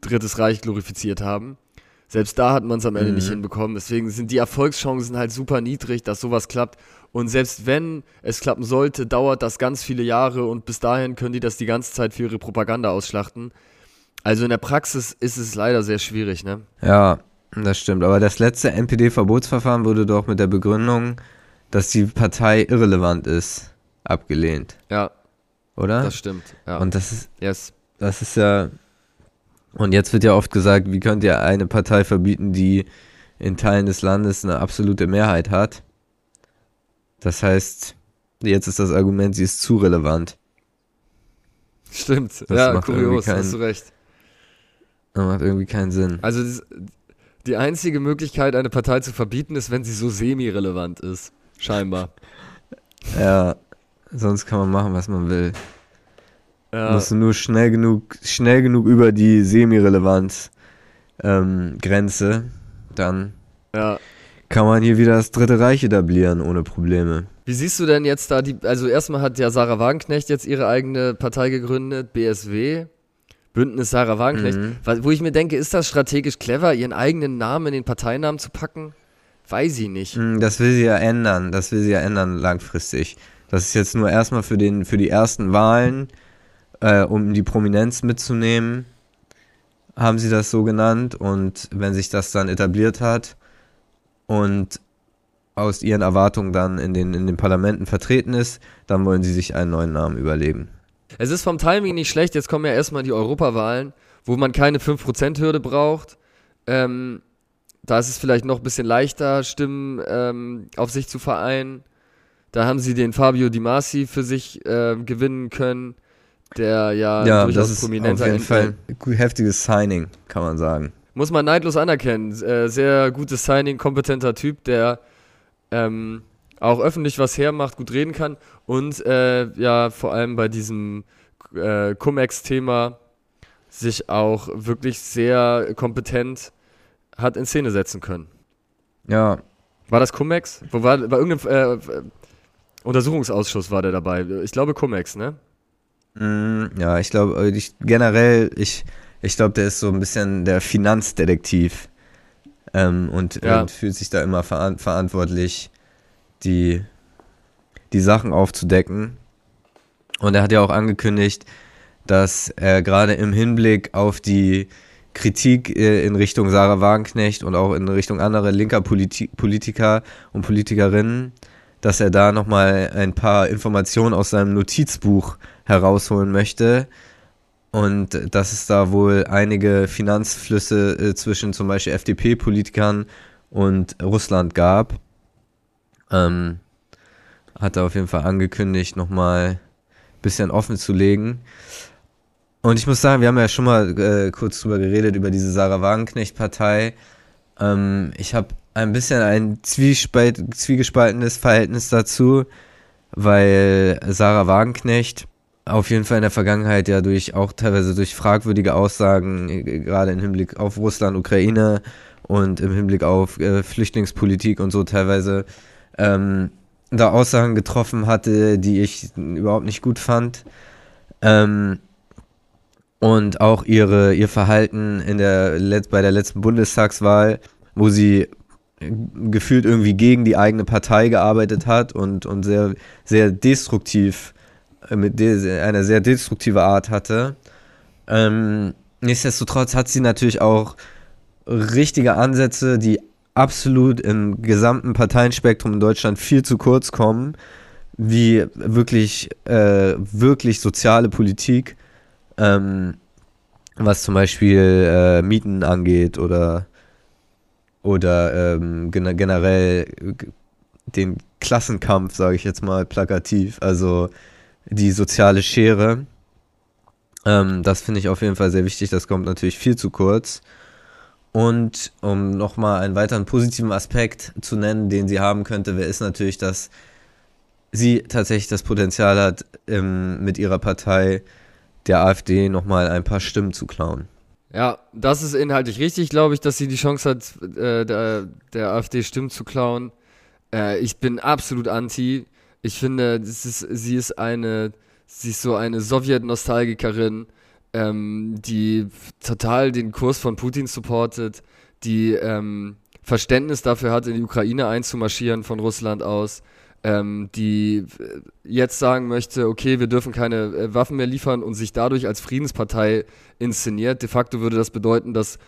Drittes Reich glorifiziert haben. Selbst da hat man es am Ende mhm. nicht hinbekommen. Deswegen sind die Erfolgschancen halt super niedrig, dass sowas klappt. Und selbst wenn es klappen sollte, dauert das ganz viele Jahre und bis dahin können die das die ganze Zeit für ihre Propaganda ausschlachten. Also in der Praxis ist es leider sehr schwierig, ne? Ja, das stimmt. Aber das letzte NPD-Verbotsverfahren wurde doch mit der Begründung, dass die Partei irrelevant ist, abgelehnt. Ja, Oder? das stimmt. Ja. Und das ist, yes. das ist ja. Und jetzt wird ja oft gesagt, wie könnt ihr eine Partei verbieten, die in Teilen des Landes eine absolute Mehrheit hat? Das heißt, jetzt ist das Argument, sie ist zu relevant. Stimmt. Das ja, kurios, keinen- hast du recht. Das macht irgendwie keinen Sinn. Also das, die einzige Möglichkeit, eine Partei zu verbieten, ist, wenn sie so semi-relevant ist. Scheinbar. Ja, sonst kann man machen, was man will. Ja, Musst du nur schnell genug, schnell genug über die Semi-Relevanz ähm, Grenze, dann ja. kann man hier wieder das Dritte Reich etablieren ohne Probleme. Wie siehst du denn jetzt da die, also erstmal hat ja Sarah Wagenknecht jetzt ihre eigene Partei gegründet, BSW, Bündnis Sarah Wagenknecht, Mhm. Wo ich mir denke, ist das strategisch clever, ihren eigenen Namen in den Parteinamen zu packen? Weiß ich nicht. Hm, Das will sie ja ändern, das will sie ja ändern langfristig. Das ist jetzt nur erstmal für, den, für die ersten Wahlen, äh, um die Prominenz mitzunehmen, haben sie das so genannt. Und wenn sich das dann etabliert hat und aus ihren Erwartungen dann in den, in den Parlamenten vertreten ist, dann wollen sie sich einen neuen Namen überlegen. Es ist vom Timing nicht schlecht, jetzt kommen ja erstmal die Europawahlen, wo man keine 5%-Hürde braucht. Ähm, da ist es vielleicht noch ein bisschen leichter, Stimmen ähm, auf sich zu vereinen. Da haben sie den Fabio Di Masi für sich ähm, gewinnen können, der ja, Ja, durchaus das ist auf prominenter jeden Ent- Fall ein heftiges Signing, kann man sagen. muss man neidlos anerkennen. Äh, sehr gutes Signing, kompetenter Typ, der ähm, auch öffentlich was hermacht, gut reden kann und äh, ja, vor allem bei diesem äh, Cum-Ex-Thema sich auch wirklich sehr kompetent hat in Szene setzen können. Ja, War das Cum-Ex? Wo war, bei irgendeinem äh, Untersuchungsausschuss war der dabei. Ich glaube Cum-Ex, ne? Mm, Ja, ich glaube, ich, generell, ich, ich glaube, der ist so ein bisschen der Finanzdetektiv ähm, und, Ja. und fühlt sich da immer veran verantwortlich, die, die Sachen aufzudecken. Und er hat ja auch angekündigt, dass er gerade im Hinblick auf die Kritik äh, in Richtung Sarah Wagenknecht und auch in Richtung anderer linker Politi Politiker und Politikerinnen, dass er da nochmal ein paar Informationen aus seinem Notizbuch herausholen möchte. Und dass es da wohl einige Finanzflüsse äh, zwischen zum Beispiel FDP-Politikern und Russland gab. Ähm, hat er auf jeden Fall angekündigt, nochmal ein bisschen offen zu legen. Und ich muss sagen, wir haben ja schon mal äh, kurz drüber geredet, über diese Sarah Wagenknecht-Partei. Ähm, ich habe ein bisschen ein zwiegespaltenes Verhältnis dazu, weil Sarah Wagenknecht auf jeden Fall in der Vergangenheit ja durch auch teilweise durch fragwürdige Aussagen, äh, gerade im Hinblick auf Russland, Ukraine und im Hinblick auf äh, Flüchtlingspolitik und so teilweise ähm, da Aussagen getroffen hatte, die ich überhaupt nicht gut fand. Ähm, und auch ihre, ihr Verhalten in der, bei der letzten Bundestagswahl, wo sie gefühlt irgendwie gegen die eigene Partei gearbeitet hat und, und sehr, sehr destruktiv, äh, mit de einer sehr destruktive Art hatte. Ähm, nichtsdestotrotz hat sie natürlich auch richtige Ansätze, die absolut im gesamten Parteienspektrum in Deutschland viel zu kurz kommen, wie wirklich, äh, wirklich soziale Politik, ähm, was zum Beispiel äh, Mieten angeht oder, oder ähm, gen generell den Klassenkampf, sage ich jetzt mal plakativ, also die soziale Schere. Ähm, das finde ich auf jeden Fall sehr wichtig, das kommt natürlich viel zu kurz. Und um nochmal einen weiteren positiven Aspekt zu nennen, den sie haben könnte, wäre ist natürlich, dass sie tatsächlich das Potenzial hat, ähm, mit ihrer Partei der AfD nochmal ein paar Stimmen zu klauen. Ja, das ist inhaltlich richtig, glaube ich, dass sie die Chance hat, äh, der, der AfD Stimmen zu klauen. Äh, ich bin absolut anti. Ich finde, ist, sie ist eine, sie ist so eine Sowjet-Nostalgikerin, ähm, die total den Kurs von Putin supportet, die ähm, Verständnis dafür hat, in die Ukraine einzumarschieren von Russland aus. ähm, die äh, jetzt sagen möchte, okay, wir dürfen keine äh, Waffen mehr liefern und sich dadurch als Friedenspartei inszeniert. De facto würde das bedeuten, dass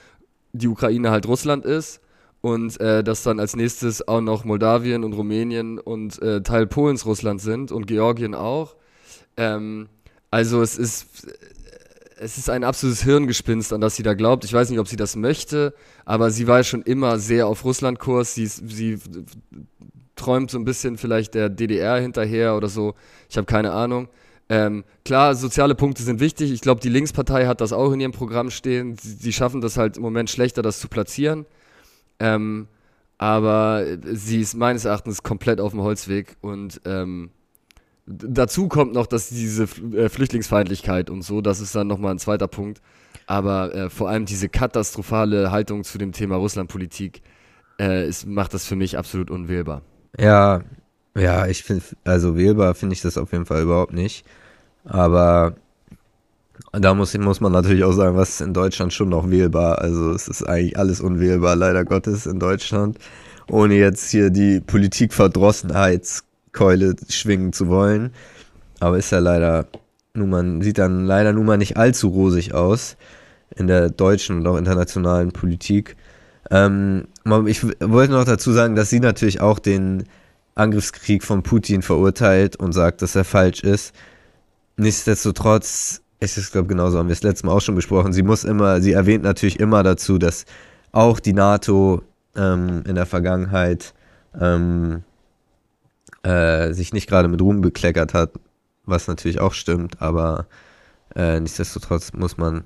die Ukraine halt Russland ist und äh, dass dann als nächstes auch noch Moldawien und Rumänien und äh, Teil Polens Russland sind und Georgien auch. Ähm, also es ist es ist ein absolutes Hirngespinst, an das sie da glaubt. Ich weiß nicht, ob sie das möchte, aber sie war schon immer sehr auf Russlandkurs. Sie, sie träumt so ein bisschen vielleicht der DDR hinterher oder so. Ich habe keine Ahnung. Ähm, klar, soziale Punkte sind wichtig. Ich glaube, die Linkspartei hat das auch in ihrem Programm stehen. Sie, schaffen das halt im Moment schlechter, das zu platzieren. Ähm, aber sie ist meines Erachtens komplett auf dem Holzweg und ähm, dazu kommt noch, dass diese äh, Flüchtlingsfeindlichkeit und so, das ist dann nochmal ein zweiter Punkt. Aber äh, vor allem diese katastrophale Haltung zu dem Thema Russlandpolitik äh, ist, macht das für mich absolut unwählbar. Ja, ja, ich finde, also wählbar finde ich das auf jeden Fall überhaupt nicht. Aber da muss, muss man natürlich auch sagen, was ist in Deutschland schon noch wählbar. Also es ist eigentlich alles unwählbar, leider Gottes, in Deutschland. Ohne jetzt hier die Politikverdrossenheitskeule schwingen zu wollen. Aber ist ja leider, nun man sieht dann leider nun mal nicht allzu rosig aus in der deutschen und auch internationalen Politik. Ähm, ich wollte noch dazu sagen, dass sie natürlich auch den Angriffskrieg von Putin verurteilt und sagt, dass er falsch ist. Nichtsdestotrotz, es ist, glaube genauso haben wir es letztes Mal auch schon besprochen, sie muss immer, sie erwähnt natürlich immer dazu, dass auch die NATO ähm, in der Vergangenheit ähm, äh, sich nicht gerade mit Ruhm bekleckert hat, was natürlich auch stimmt, aber äh, nichtsdestotrotz muss man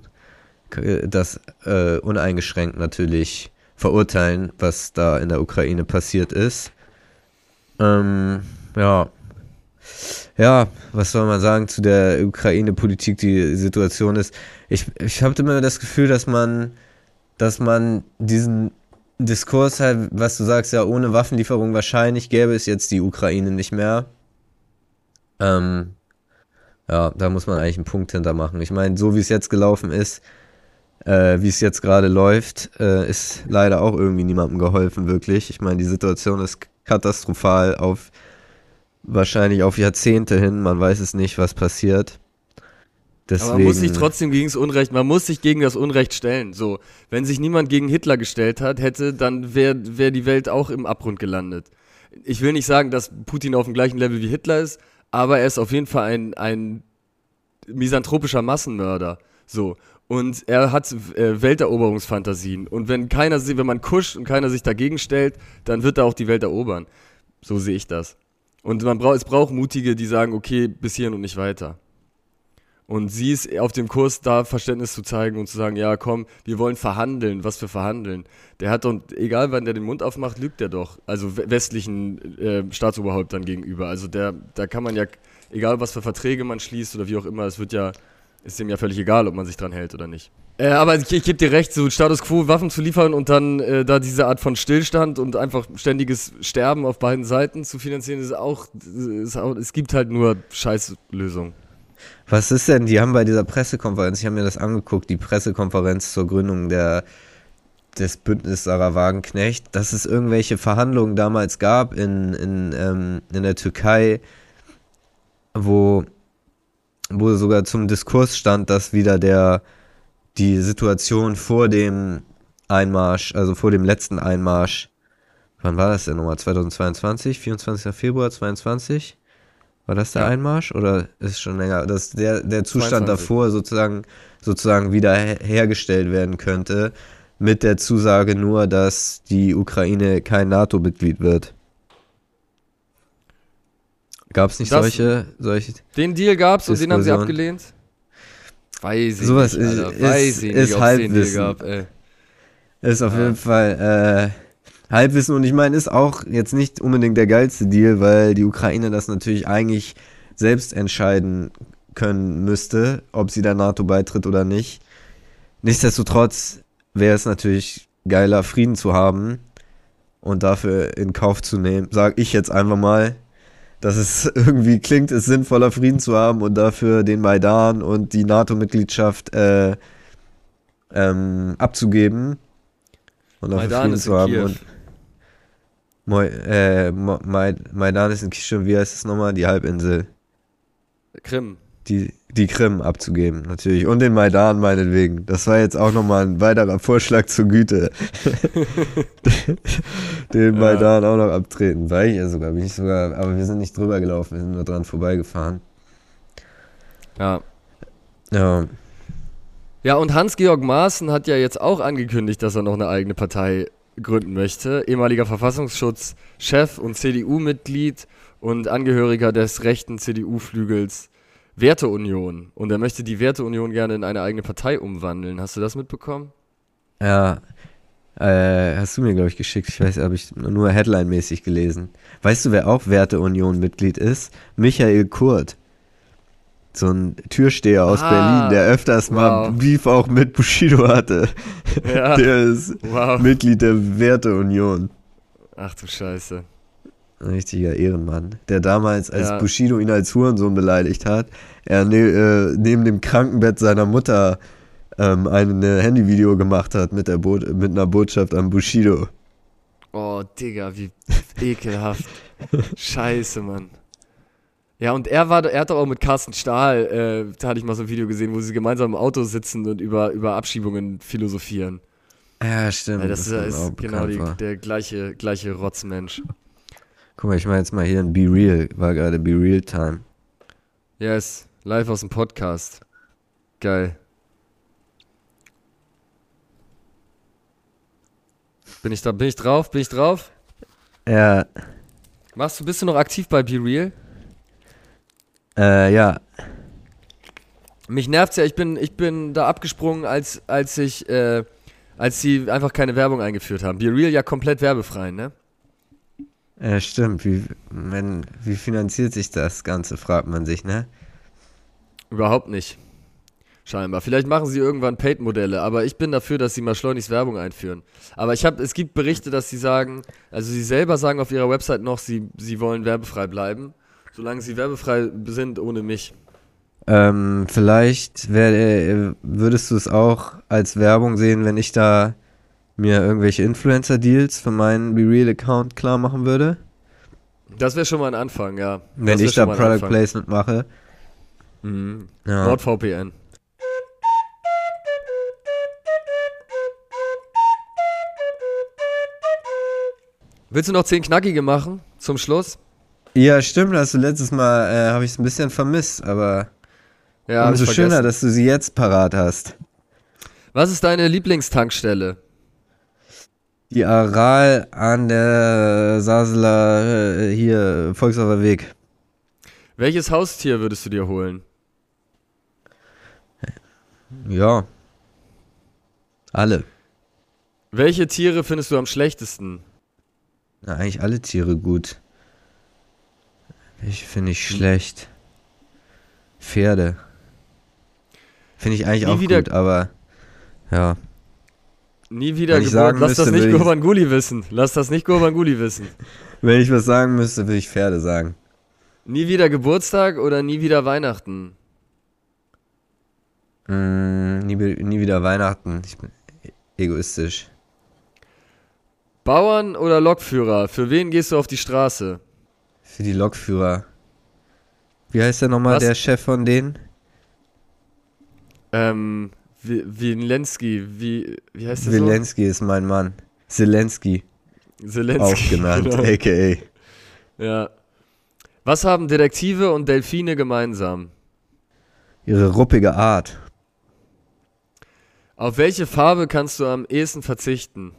das äh, uneingeschränkt natürlich verurteilen, was da in der Ukraine passiert ist. Ähm, ja. Ja, was soll man sagen zu der Ukraine-Politik, die Situation ist. Ich, ich habe immer das Gefühl, dass man, dass man diesen Diskurs halt, was du sagst, ja, ohne Waffenlieferung wahrscheinlich gäbe es jetzt die Ukraine nicht mehr. Ähm, ja, da muss man eigentlich einen Punkt hintermachen. Ich meine, so wie es jetzt gelaufen ist, äh, wie es jetzt gerade läuft, äh, ist leider auch irgendwie niemandem geholfen, wirklich. Ich meine, die Situation ist katastrophal auf wahrscheinlich auf Jahrzehnte hin. Man weiß es nicht, was passiert. Deswegen, Aber man muss sich trotzdem gegen das Unrecht, man muss sich gegen das Unrecht stellen. So, wenn sich niemand gegen Hitler gestellt hat, hätte, dann wäre wär die Welt auch im Abgrund gelandet. Ich will nicht sagen, dass Putin auf dem gleichen Level wie Hitler ist, aber er ist auf jeden Fall ein, ein misanthropischer Massenmörder. So. Und er hat äh, Welteroberungsfantasien. Und wenn keiner, wenn man kuscht und keiner sich dagegen stellt, dann wird er auch die Welt erobern. So sehe ich das. Und man braucht, es braucht Mutige, die sagen, okay, bis hierhin und nicht weiter. Und sie ist auf dem Kurs, da Verständnis zu zeigen und zu sagen, ja, komm, wir wollen verhandeln, was für verhandeln. Der hat doch, egal wann der den Mund aufmacht, lügt er doch. Also westlichen äh, Staatsoberhäuptern gegenüber. Also der, da kann man ja, egal was für Verträge man schließt oder wie auch immer, es wird ja ist dem ja völlig egal, ob man sich dran hält oder nicht. Äh, aber ich, ich gebe dir recht, so Status Quo Waffen zu liefern und dann äh, da diese Art von Stillstand und einfach ständiges Sterben auf beiden Seiten zu finanzieren, ist auch, ist auch es gibt halt nur Scheißlösungen. Was ist denn, die haben bei dieser Pressekonferenz, ich habe mir das angeguckt, die Pressekonferenz zur Gründung der, des Bündnis Sarah Wagenknecht, dass es irgendwelche Verhandlungen damals gab in, in, ähm, in der Türkei, wo wo sogar zum Diskurs stand, dass wieder der die Situation vor dem Einmarsch, also vor dem letzten Einmarsch, wann war das denn nochmal? 2022, 24. Februar 22? War das der ja. Einmarsch oder ist schon länger, dass der, der Zustand 22. davor sozusagen, sozusagen wieder hergestellt werden könnte, mit der Zusage nur, dass die Ukraine kein NATO-Mitglied wird? Gab es nicht das, solche, solche. Den Deal gab es und den haben sie abgelehnt? Weiß ich Sowas nicht, Alter. Ist, Weiß ich ist, nicht, ob den Deal gab, ey. Ist auf ja. jeden Fall äh, Halbwissen und ich meine, ist auch jetzt nicht unbedingt der geilste Deal, weil die Ukraine das natürlich eigentlich selbst entscheiden können müsste, ob sie der NATO beitritt oder nicht. Nichtsdestotrotz wäre es natürlich geiler, Frieden zu haben und dafür in Kauf zu nehmen, sag ich jetzt einfach mal, dass es irgendwie klingt, es sinnvoller Frieden zu haben und dafür den Maidan und die NATO-Mitgliedschaft äh, ähm, abzugeben und dafür Maidan Frieden zu haben. Und Moi, äh, Maidan ist in Kishon, wie heißt es nochmal? Die Halbinsel. Krim. Die, die Krim abzugeben, natürlich. Und den Maidan meinetwegen. Das war jetzt auch nochmal ein weiterer Vorschlag zur Güte. den Ja. Maidan auch noch abtreten. War ich ja sogar, bin ich sogar, aber wir sind nicht drüber gelaufen, wir sind nur dran vorbeigefahren. Ja. Ja. Ja, und Hans-Georg Maaßen hat ja jetzt auch angekündigt, dass er noch eine eigene Partei gründen möchte. Ehemaliger Verfassungsschutzchef und CDU-Mitglied und Angehöriger des rechten CDU-Flügels Werteunion. Und er möchte die Werteunion gerne in eine eigene Partei umwandeln. Hast du das mitbekommen? Ja. Äh, hast du mir, glaube ich, geschickt. Ich weiß, habe ich nur Headline-mäßig gelesen. Weißt du, wer auch Werteunion-Mitglied ist? Michael Kurt. So ein Türsteher aus Ah, Berlin, der öfters mal wow. Beef auch mit Bushido hatte. Ja. Der ist Wow. Mitglied der Werteunion. Ach du Scheiße. Ein richtiger Ehrenmann. Der damals, als Ja. Bushido ihn als Hurensohn beleidigt hat, er ne, äh, neben dem Krankenbett seiner Mutter ähm, ein äh, Handyvideo gemacht hat mit, der Bo mit einer Botschaft an Bushido. Oh, Digga, wie ekelhaft. Scheiße, Mann. Ja, und er war, er hat doch auch mit Carsten Stahl, äh, da hatte ich mal so ein Video gesehen, wo sie gemeinsam im Auto sitzen und über, über Abschiebungen philosophieren. Ja, stimmt. Ja, das ist, mir ist auch genau die, der gleiche, gleiche Rotzmensch. Guck mal, ich mache jetzt mal hier ein Be Real. War gerade Be Real Time. Yes, live aus dem Podcast. Geil. Bin ich da, bin ich drauf, bin ich drauf? Ja, Machst du, bist du noch aktiv bei Be Real? Äh, ja. Mich nervt's ja, ich bin, ich bin da abgesprungen, als, als ich, äh, als sie einfach keine Werbung eingeführt haben. Be Real ja komplett werbefrei, ne? Ja, stimmt. Wie, wenn, wie finanziert sich das Ganze, fragt man sich, ne? Überhaupt nicht. Scheinbar. Vielleicht machen sie irgendwann Paid-Modelle, aber ich bin dafür, dass sie mal schleunigst Werbung einführen. Aber ich habe, es gibt Berichte, dass sie sagen, also sie selber sagen auf ihrer Website noch, sie, sie wollen werbefrei bleiben, solange sie werbefrei sind ohne mich. Ähm, vielleicht wär, äh, würdest du es auch als Werbung sehen, wenn ich da mir irgendwelche Influencer-Deals für meinen Be Real-Account klar machen würde? Das wäre schon mal ein Anfang, ja. Wenn ich da Product Anfang. Placement mache. Mhm. Ja. NordVPN. Willst du noch 10 Knackige machen zum Schluss? Ja, stimmt, hast du letztes Mal, äh, habe ich es ein bisschen vermisst, aber Ja, umso schöner, dass du sie jetzt parat hast. Was ist deine Lieblingstankstelle? Die Aral an der Sasela, äh, hier, Volkswagen Weg. Welches Haustier würdest du dir holen? Ja. Alle. Welche Tiere findest du am schlechtesten? Na, eigentlich alle Tiere gut. Ich finde ich schlecht. Pferde. Finde ich eigentlich Nie auch wieder- gut, aber ja. Nie wieder Geburt. Lass das müsste, nicht würde ich- Gurban wissen. Lass das nicht Gurban wissen. Wenn ich was sagen müsste, würde ich Pferde sagen. Nie wieder Geburtstag oder nie wieder Weihnachten? Mm, nie, nie wieder Weihnachten. Ich bin egoistisch. Bauern oder Lokführer? Für wen gehst du auf die Straße? Für die Lokführer. Wie heißt der nochmal, Was? der Chef von denen? Ähm, wie, Wilenski, wie, wie heißt der so? Zelensky ist mein Mann. Zelensky, Zelensky. auch genannt, genau. a.k.a. Ja. Was haben Detektive und Delfine gemeinsam? Ihre ruppige Art. Auf welche Farbe kannst du am ehesten verzichten?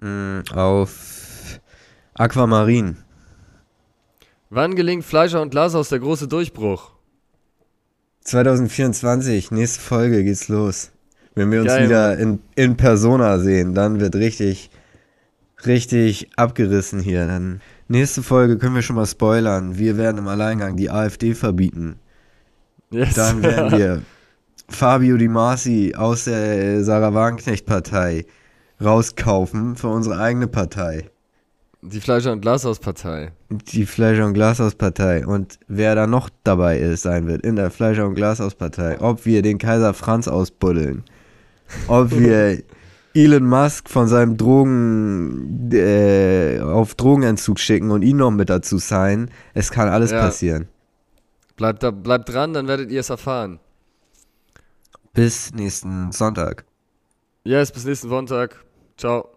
Mm, auf Aquamarin. Wann gelingt Fleischer und Glashaus der große Durchbruch? 2024, nächste Folge geht's los. Wenn wir uns Geil, wieder in, in Persona sehen, dann wird richtig, richtig abgerissen hier. Dann nächste Folge können wir schon mal spoilern. Wir werden im Alleingang die AfD verbieten. Yes. Dann werden wir Fabio Di Masi aus der Sarah Wagenknecht Partei rauskaufen für unsere eigene Partei. Die Fleischer und Glashaus Partei. Die Fleischer- und Glashauspartei. Und wer da noch dabei ist, sein wird in der Fleischer- und Glashauspartei. Ob wir den Kaiser Franz ausbuddeln. Ob wir Elon Musk von seinem Drogen äh, auf Drogenentzug schicken und ihn noch mit dazu sein. Es kann alles Ja. passieren. Bleibt, da, bleibt dran, dann werdet ihr es erfahren. Bis nächsten Sonntag. Yes, bis nächsten Sonntag. Ciao.